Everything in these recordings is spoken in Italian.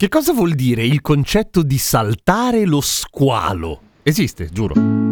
Che cosa vuol dire il concetto di saltare lo squalo? Esiste, giuro.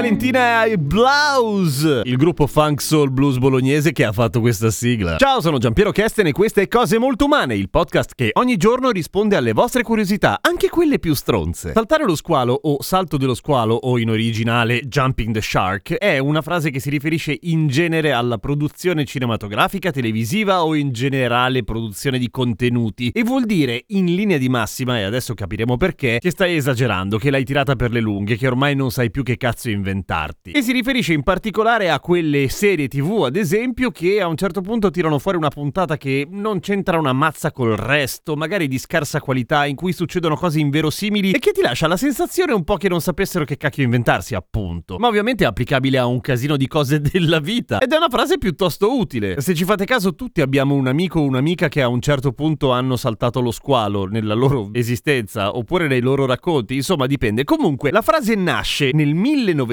Valentina e Blaus, il gruppo funk soul blues bolognese che ha fatto questa sigla. Ciao, sono Giampiero Kesten e queste è Cose Molto Umane, il podcast che ogni giorno risponde alle vostre curiosità, anche quelle più stronze. Saltare lo squalo o salto dello squalo o in originale jumping the shark è una frase che si riferisce in genere alla produzione cinematografica, televisiva o in generale produzione di contenuti e vuol dire in linea di massima, e adesso capiremo perché, che stai esagerando, che l'hai tirata per le lunghe, che ormai non sai più che cazzo inventarti. E si riferisce in particolare a quelle serie tv, ad esempio, che a un certo punto tirano fuori una puntata che non c'entra una mazza col resto, magari di scarsa qualità, in cui succedono cose inverosimili e che ti lascia la sensazione un po' che non sapessero che cacchio inventarsi, appunto. Ma ovviamente è applicabile a un casino di cose della vita. Ed è una frase piuttosto utile. Se ci fate caso, tutti abbiamo un amico o un'amica che a un certo punto hanno saltato lo squalo nella loro esistenza oppure nei loro racconti, insomma dipende. Comunque, la frase nasce nel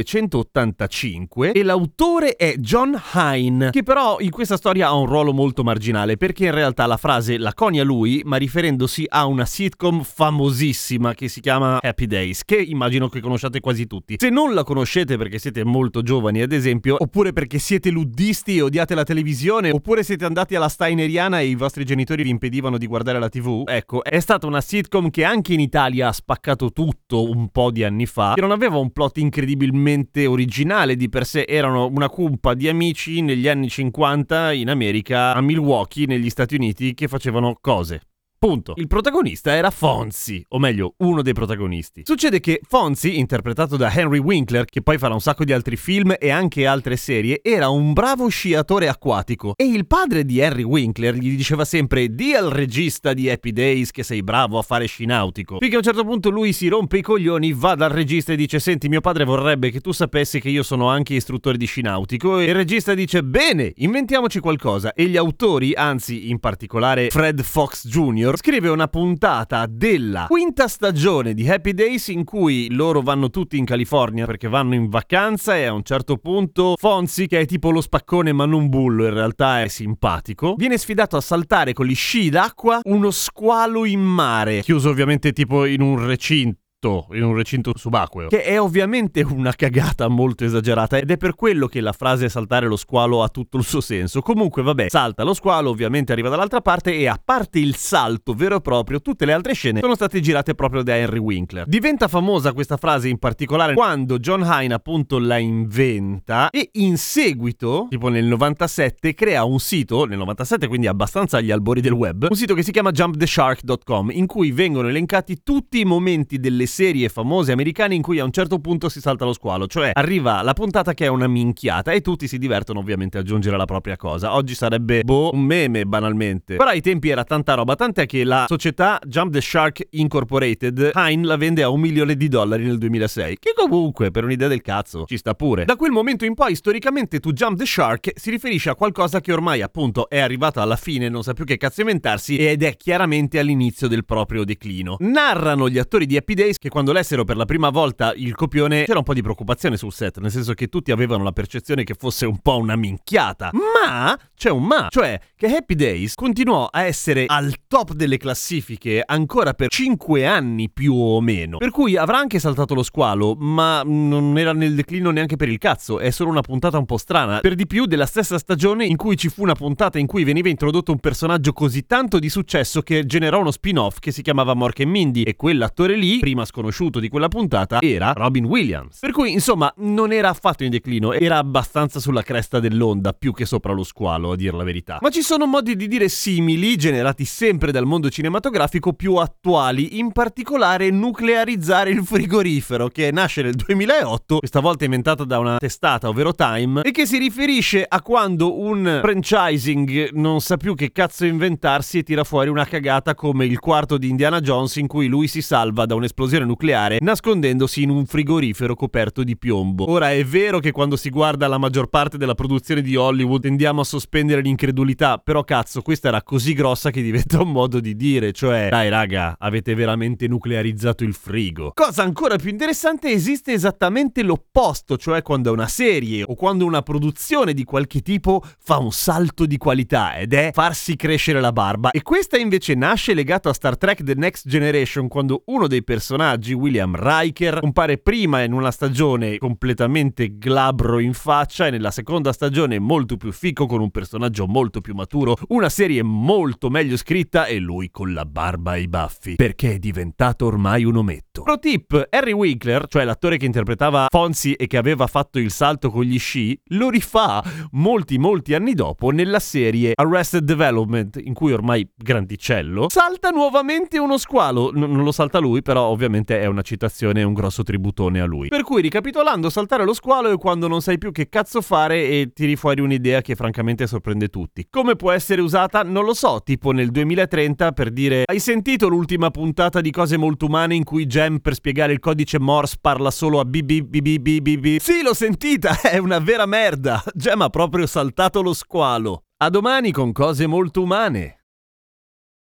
1985 e l'autore è John Hine, che però in questa storia ha un ruolo molto marginale perché in realtà la frase la conia lui, ma riferendosi a una sitcom famosissima che si chiama Happy Days, che immagino che conosciate quasi tutti. Se non la conoscete perché siete molto giovani, ad esempio, oppure perché siete luddisti e odiate la televisione, oppure siete andati alla Steineriana e i vostri genitori vi impedivano di guardare la TV, ecco, è stata una sitcom che anche in Italia ha spaccato tutto un po' di anni fa, che non aveva un plot incredibilmente originale di per sé, erano una cumpa di amici negli anni 50 in America, a Milwaukee, negli Stati Uniti, che facevano cose. Punto. Il protagonista era Fonzie, o meglio, uno dei protagonisti. Succede che Fonzie, interpretato da Henry Winkler, che poi farà un sacco di altri film e anche altre serie, era un bravo sciatore acquatico e il padre di Henry Winkler gli diceva sempre di al regista di Happy Days che sei bravo a fare sci nautico. Finché a un certo punto lui si rompe i coglioni, va dal regista e dice senti mio padre vorrebbe che tu sapessi che io sono anche istruttore di sci nautico e il regista dice bene, inventiamoci qualcosa e gli autori, anzi in particolare Fred Fox Jr., scrive una puntata della quinta stagione di Happy Days in cui loro vanno tutti in California perché vanno in vacanza e a un certo punto Fonzie, che è tipo lo spaccone ma non bullo, in realtà è simpatico, viene sfidato a saltare con gli sci d'acqua uno squalo in mare, chiuso ovviamente tipo in un recinto in un recinto subacqueo, che è ovviamente una cagata molto esagerata ed è per quello che la frase saltare lo squalo ha tutto il suo senso. Comunque, vabbè, salta lo squalo, ovviamente arriva dall'altra parte e a parte il salto vero e proprio, tutte le altre scene sono state girate proprio da Henry Winkler. Diventa famosa questa frase in particolare quando John Hine appunto la inventa e in seguito, tipo nel 97, crea un sito, nel 97 quindi abbastanza agli albori del web, un sito che si chiama jumptheshark.com in cui vengono elencati tutti i momenti delle serie famose americane in cui a un certo punto si salta lo squalo, cioè arriva la puntata che è una minchiata e tutti si divertono ovviamente a aggiungere la propria cosa. Oggi sarebbe boh, un meme banalmente. Però ai tempi era tanta roba, tant'è che la società Jump the Shark Incorporated Hine la vende a un milione di dollari nel 2006, che comunque per un'idea del cazzo ci sta pure. Da quel momento in poi storicamente to Jump the Shark si riferisce a qualcosa che ormai appunto è arrivato alla fine, non sa più che cazzo inventarsi ed è chiaramente all'inizio del proprio declino. Narrano gli attori di Happy Days che quando lessero per la prima volta il copione c'era un po' di preoccupazione sul set, nel senso che tutti avevano la percezione che fosse un po' una minchiata. Ma c'è un ma, cioè che Happy Days continuò a essere al top delle classifiche ancora per 5 anni più o meno. Per cui avrà anche saltato lo squalo, ma non era nel declino neanche per il cazzo, è solo una puntata un po' strana. Per di più della stessa stagione in cui ci fu una puntata in cui veniva introdotto un personaggio così tanto di successo che generò uno spin-off che si chiamava Mork e Mindy e quell'attore lì, prima sconosciuto di quella puntata era Robin Williams. Per cui, insomma, non era affatto in declino, era abbastanza sulla cresta dell'onda, più che sopra lo squalo, a dir la verità. Ma ci sono modi di dire simili, generati sempre dal mondo cinematografico, più attuali, in particolare nuclearizzare il frigorifero, che nasce nel 2008, questa volta inventata da una testata, ovvero Time, e che si riferisce a quando un franchising non sa più che cazzo inventarsi e tira fuori una cagata come il quarto di Indiana Jones in cui lui si salva da un'esplosione nucleare nascondendosi in un frigorifero coperto di piombo. Ora è vero che quando si guarda la maggior parte della produzione di Hollywood tendiamo a sospendere l'incredulità, però cazzo, questa era così grossa che diventa un modo di dire, cioè dai raga, avete veramente nuclearizzato il frigo. Cosa ancora più interessante, esiste esattamente l'opposto, cioè quando una serie o quando una produzione di qualche tipo fa un salto di qualità ed è farsi crescere la barba e questa invece nasce legato a Star Trek The Next Generation quando uno dei personaggi, William Riker, compare prima in una stagione completamente glabro in faccia e nella seconda stagione molto più fico con un personaggio molto più maturo, una serie molto meglio scritta e lui con la barba e i baffi perché è diventato ormai un ometto. Pro tip, Harry Winkler, cioè l'attore che interpretava Fonzie e che aveva fatto il salto con gli sci, lo rifà molti molti anni dopo nella serie Arrested Development in cui ormai grandicello salta nuovamente uno squalo, N- non lo salta lui però ovviamente è una citazione e un grosso tributone a lui. Per cui ricapitolando saltare lo squalo è quando non sai più che cazzo fare e tiri fuori un'idea che francamente sorprende tutti. Come può essere usata non lo so, tipo nel 2030 per dire hai sentito l'ultima puntata di cose molto umane in cui Jem per spiegare il codice Morse parla solo a BBBBBB? Sì, l'ho sentita, è una vera merda. Jem ha proprio saltato lo squalo. A domani con cose molto umane.